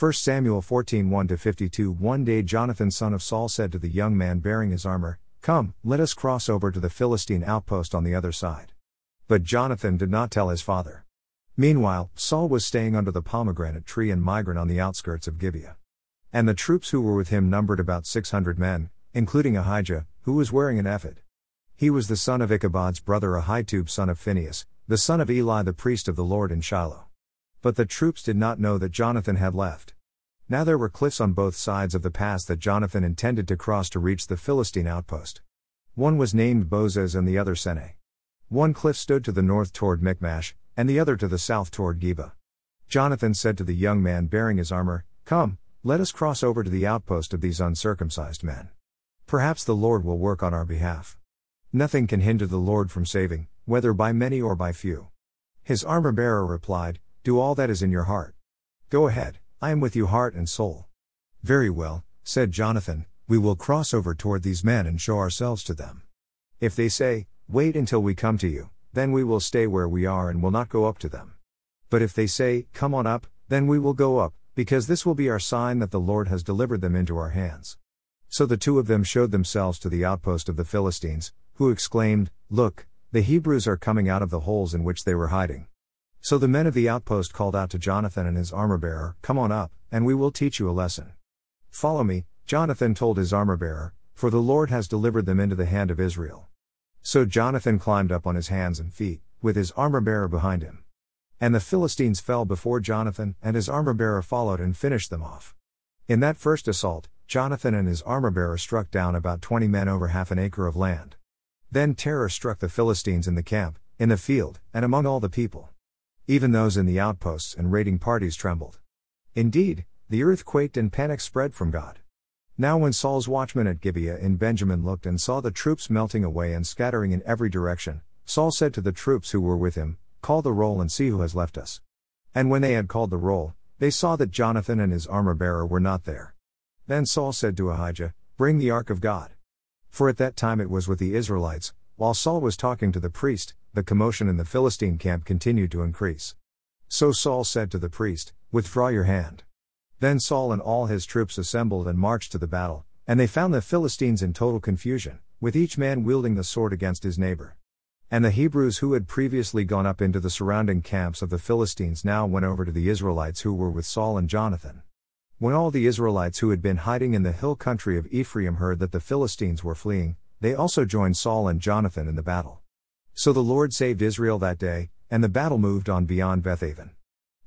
1 Samuel 14 1 52 One day Jonathan son of Saul said to the young man bearing his armor, Come, let us cross over to the Philistine outpost on the other side. But Jonathan did not tell his father. Meanwhile, Saul was staying under the pomegranate tree in Migron on the outskirts of Gibeah. And the troops who were with him numbered about 600 men, including Ahijah, who was wearing an ephod. He was the son of Ichabod's brother Ahitub son of Phinehas, the son of Eli the priest of the Lord in Shiloh. But the troops did not know that Jonathan had left. Now there were cliffs on both sides of the pass that Jonathan intended to cross to reach the Philistine outpost. One was named Bozez and the other Seneh. One cliff stood to the north toward Michmash, and the other to the south toward Geba. Jonathan said to the young man bearing his armor, Come, let us cross over to the outpost of these uncircumcised men. Perhaps the Lord will work on our behalf. Nothing can hinder the Lord from saving, whether by many or by few. His armor bearer replied, Do all that is in your heart. Go ahead, I am with you heart and soul. Very well, said Jonathan, we will cross over toward these men and show ourselves to them. If they say, Wait until we come to you, then we will stay where we are and will not go up to them. But if they say, Come on up, then we will go up, because this will be our sign that the Lord has delivered them into our hands. So the two of them showed themselves to the outpost of the Philistines, who exclaimed, Look, the Hebrews are coming out of the holes in which they were hiding. So the men of the outpost called out to Jonathan and his armor bearer, Come on up, and we will teach you a lesson. Follow me, Jonathan told his armor bearer, for the Lord has delivered them into the hand of Israel. So Jonathan climbed up on his hands and feet, with his armor bearer behind him. And the Philistines fell before Jonathan, and his armor bearer followed and finished them off. In that first assault, Jonathan and his armor bearer struck down about twenty men over half an acre of land. Then terror struck the Philistines in the camp, in the field, and among all the people. Even those in the outposts and raiding parties trembled. Indeed, the earth quaked and panic spread from God. Now, when Saul's watchman at Gibeah in Benjamin looked and saw the troops melting away and scattering in every direction, Saul said to the troops who were with him, Call the roll and see who has left us. And when they had called the roll, they saw that Jonathan and his armor bearer were not there. Then Saul said to Ahijah, Bring the ark of God. For at that time it was with the Israelites, while Saul was talking to the priest, the commotion in the Philistine camp continued to increase. So Saul said to the priest, Withdraw your hand. Then Saul and all his troops assembled and marched to the battle, and they found the Philistines in total confusion, with each man wielding the sword against his neighbor. And the Hebrews who had previously gone up into the surrounding camps of the Philistines now went over to the Israelites who were with Saul and Jonathan. When all the Israelites who had been hiding in the hill country of Ephraim heard that the Philistines were fleeing, they also joined Saul and Jonathan in the battle. So the Lord saved Israel that day, and the battle moved on beyond Bethaven.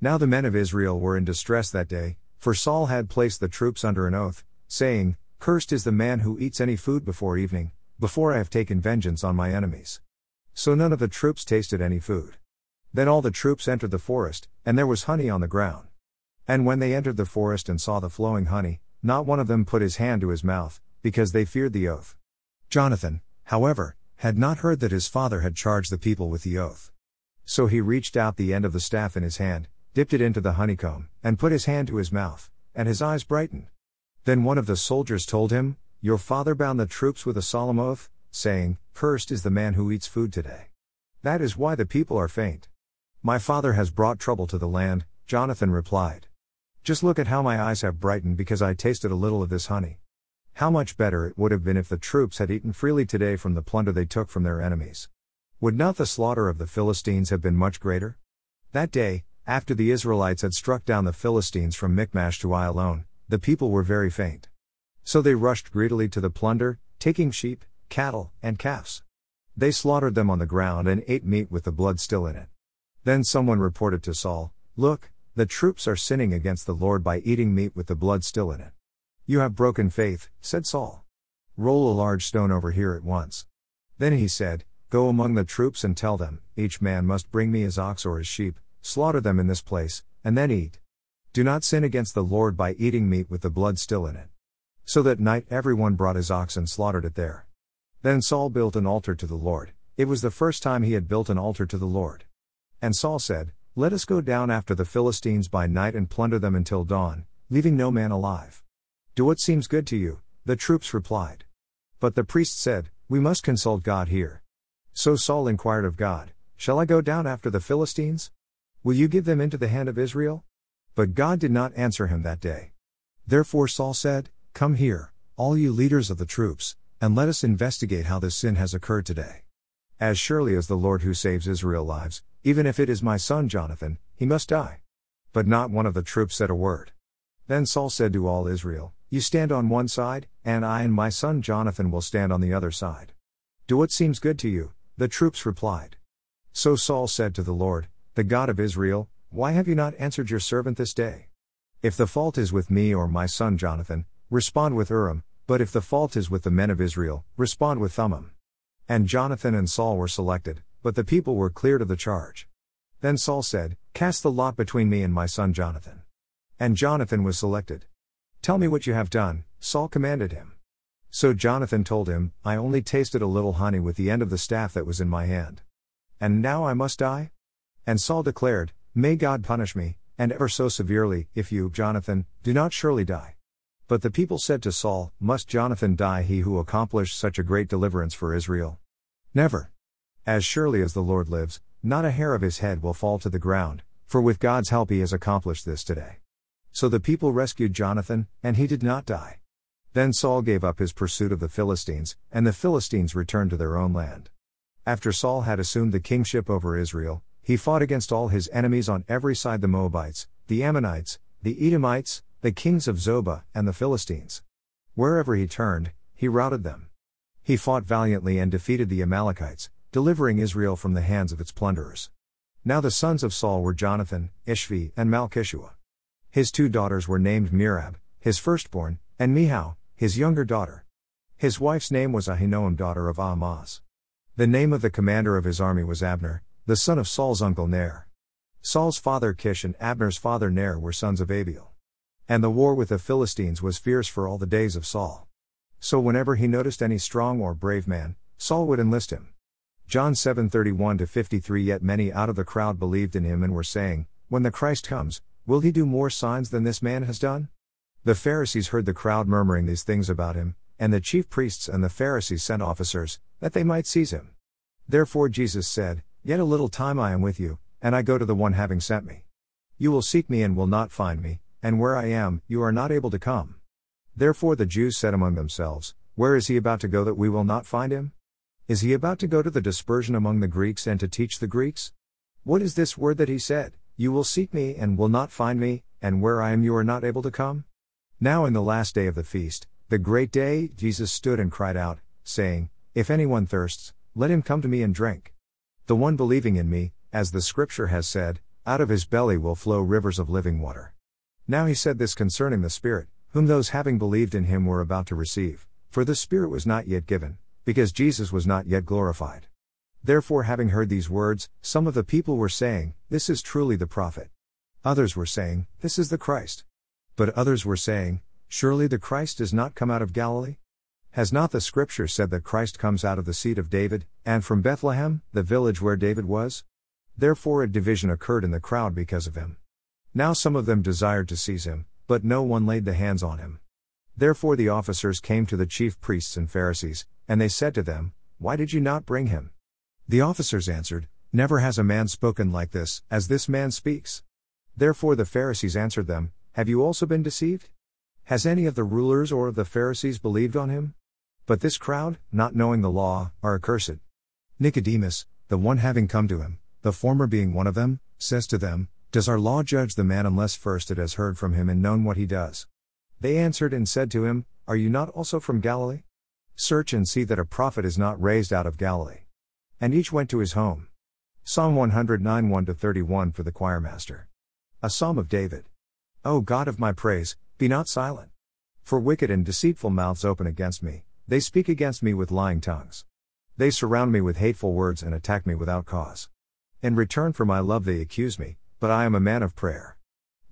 Now the men of Israel were in distress that day, for Saul had placed the troops under an oath, saying, Cursed is the man who eats any food before evening, before I have taken vengeance on my enemies. So none of the troops tasted any food. Then all the troops entered the forest, and there was honey on the ground. And when they entered the forest and saw the flowing honey, not one of them put his hand to his mouth, because they feared the oath. Jonathan, however, had not heard that his father had charged the people with the oath. So he reached out the end of the staff in his hand, dipped it into the honeycomb, and put his hand to his mouth, and his eyes brightened. Then one of the soldiers told him, Your father bound the troops with a solemn oath, saying, Cursed is the man who eats food today. That is why the people are faint. My father has brought trouble to the land, Jonathan replied. Just look at how my eyes have brightened because I tasted a little of this honey. How much better it would have been if the troops had eaten freely today from the plunder they took from their enemies. Would not the slaughter of the Philistines have been much greater? That day, after the Israelites had struck down the Philistines from Michmash to Ayalon, the people were very faint. So they rushed greedily to the plunder, taking sheep, cattle, and calves. They slaughtered them on the ground and ate meat with the blood still in it. Then someone reported to Saul, Look, the troops are sinning against the Lord by eating meat with the blood still in it. You have broken faith, said Saul. Roll a large stone over here at once. Then he said, Go among the troops and tell them, each man must bring me his ox or his sheep, slaughter them in this place, and then eat. Do not sin against the Lord by eating meat with the blood still in it. So that night everyone brought his ox and slaughtered it there. Then Saul built an altar to the Lord. It was the first time he had built an altar to the Lord. And Saul said, let us go down after the Philistines by night and plunder them until dawn, leaving no man alive. Do what seems good to you, the troops replied. But the priest said, We must consult God here. So Saul inquired of God, Shall I go down after the Philistines? Will you give them into the hand of Israel? But God did not answer him that day. Therefore Saul said, Come here, all you leaders of the troops, and let us investigate how this sin has occurred today. As surely as the Lord who saves Israel lives, even if it is my son Jonathan, he must die. But not one of the troops said a word. Then Saul said to all Israel, You stand on one side, and I and my son Jonathan will stand on the other side. Do what seems good to you, the troops replied. So Saul said to the Lord, the God of Israel, Why have you not answered your servant this day? If the fault is with me or my son Jonathan, respond with Urim, but if the fault is with the men of Israel, respond with Thummim. And Jonathan and Saul were selected, but the people were cleared of the charge. Then Saul said, Cast the lot between me and my son Jonathan. And Jonathan was selected. Tell me what you have done, Saul commanded him. So Jonathan told him, I only tasted a little honey with the end of the staff that was in my hand. And now I must die? And Saul declared, May God punish me, and ever so severely, if you, Jonathan, do not surely die. But the people said to Saul, Must Jonathan die, he who accomplished such a great deliverance for Israel? Never. As surely as the Lord lives, not a hair of his head will fall to the ground, for with God's help he has accomplished this today. So the people rescued Jonathan, and he did not die. Then Saul gave up his pursuit of the Philistines, and the Philistines returned to their own land. After Saul had assumed the kingship over Israel, he fought against all his enemies on every side the Moabites, the Ammonites, the Edomites, the kings of Zobah, and the Philistines. Wherever he turned, he routed them. He fought valiantly and defeated the Amalekites, delivering Israel from the hands of its plunderers. Now the sons of Saul were Jonathan, Ishvi, and Malchishua. His two daughters were named Merab, his firstborn, and Michal, his younger daughter. His wife's name was Ahinoam daughter of Ahimaaz. The name of the commander of his army was Abner, the son of Saul's uncle Ner. Saul's father Kish and Abner's father Ner were sons of Abiel. And the war with the Philistines was fierce for all the days of Saul. So whenever he noticed any strong or brave man, Saul would enlist him. John 7:31 to 53 Yet many out of the crowd believed in him and were saying, When the Christ comes, will he do more signs than this man has done? The Pharisees heard the crowd murmuring these things about him, and the chief priests and the Pharisees sent officers, that they might seize him. Therefore Jesus said, Yet a little time I am with you, and I go to the one having sent me. You will seek me and will not find me, and where I am, you are not able to come. Therefore the Jews said among themselves, Where is he about to go that we will not find him? Is he about to go to the dispersion among the Greeks and to teach the Greeks? What is this word that he said, You will seek me and will not find me, and where I am you are not able to come? Now in the last day of the feast, the great day, Jesus stood and cried out, saying, If anyone thirsts, let him come to me and drink. The one believing in me, as the scripture has said, out of his belly will flow rivers of living water. Now he said this concerning the Spirit, whom those having believed in him were about to receive, for the Spirit was not yet given, because Jesus was not yet glorified. Therefore, having heard these words, some of the people were saying, This is truly the prophet. Others were saying, This is the Christ. But others were saying, Surely the Christ does not come out of Galilee? Has not the Scripture said that Christ comes out of the seed of David, and from Bethlehem, the village where David was? Therefore a division occurred in the crowd because of him. Now some of them desired to seize him, but no one laid the hands on him. Therefore the officers came to the chief priests and Pharisees, and they said to them, Why did you not bring him? The officers answered, Never has a man spoken like this, as this man speaks. Therefore the Pharisees answered them, have you also been deceived? Has any of the rulers or of the Pharisees believed on him? But this crowd, not knowing the law, are accursed. Nicodemus, the one having come to him, the former being one of them, says to them, Does our law judge the man unless first it has heard from him and known what he does? They answered and said to him, Are you not also from Galilee? Search and see that a prophet is not raised out of Galilee. And each went to his home. Psalm 109 1 31 for the choirmaster. A psalm of David. O God of my praise, be not silent. For wicked and deceitful mouths open against me, they speak against me with lying tongues. They surround me with hateful words and attack me without cause. In return for my love they accuse me, but I am a man of prayer.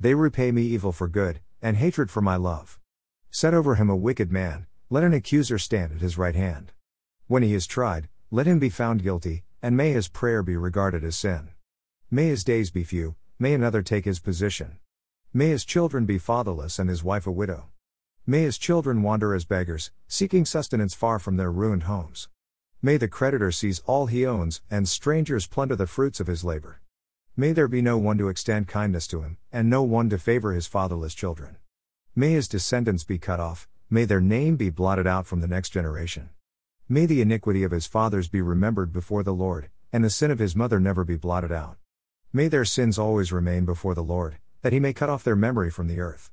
They repay me evil for good, and hatred for my love. Set over him a wicked man, let an accuser stand at his right hand. When he is tried, let him be found guilty, and may his prayer be regarded as sin. May his days be few, may another take his position. May his children be fatherless and his wife a widow. May his children wander as beggars, seeking sustenance far from their ruined homes. May the creditor seize all he owns, and strangers plunder the fruits of his labor. May there be no one to extend kindness to him, and no one to favor his fatherless children. May his descendants be cut off, may their name be blotted out from the next generation. May the iniquity of his fathers be remembered before the Lord, and the sin of his mother never be blotted out. May their sins always remain before the Lord, that he may cut off their memory from the earth.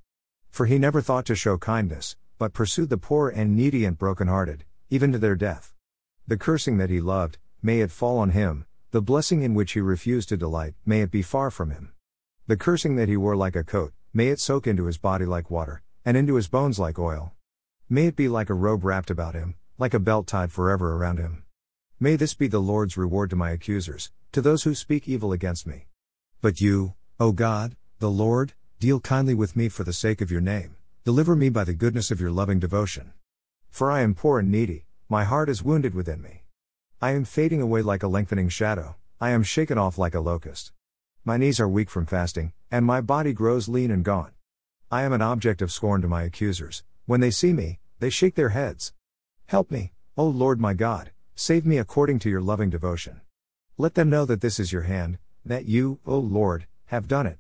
For he never thought to show kindness, but pursued the poor and needy and broken-hearted, even to their death. The cursing that he loved, may it fall on him, the blessing in which he refused to delight, may it be far from him. The cursing that he wore like a coat, may it soak into his body like water, and into his bones like oil. May it be like a robe wrapped about him, like a belt tied forever around him. May this be the Lord's reward to my accusers, to those who speak evil against me. But you, O God, the Lord, deal kindly with me for the sake of your name, deliver me by the goodness of your loving devotion. For I am poor and needy, my heart is wounded within me. I am fading away like a lengthening shadow, I am shaken off like a locust. My knees are weak from fasting, and my body grows lean and gaunt. I am an object of scorn to my accusers, when they see me, they shake their heads. Help me, O Lord my God, save me according to your loving devotion. Let them know that this is your hand, that you, O Lord, have done it.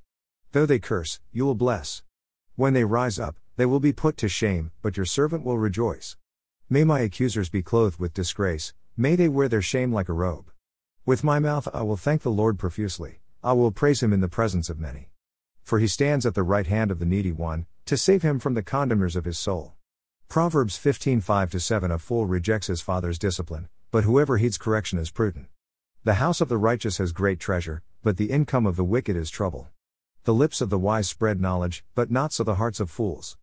Though they curse, you will bless. When they rise up, they will be put to shame, but your servant will rejoice. May my accusers be clothed with disgrace, May they wear their shame like a robe. With my mouth I will thank the Lord profusely, I will praise him in the presence of many. For he stands at the right hand of the needy one, to save him from the condemners of his soul. Proverbs 15 5 7 A fool rejects his father's discipline, but whoever heeds correction is prudent. The house of the righteous has great treasure, but the income of the wicked is trouble. The lips of the wise spread knowledge, but not so the hearts of fools.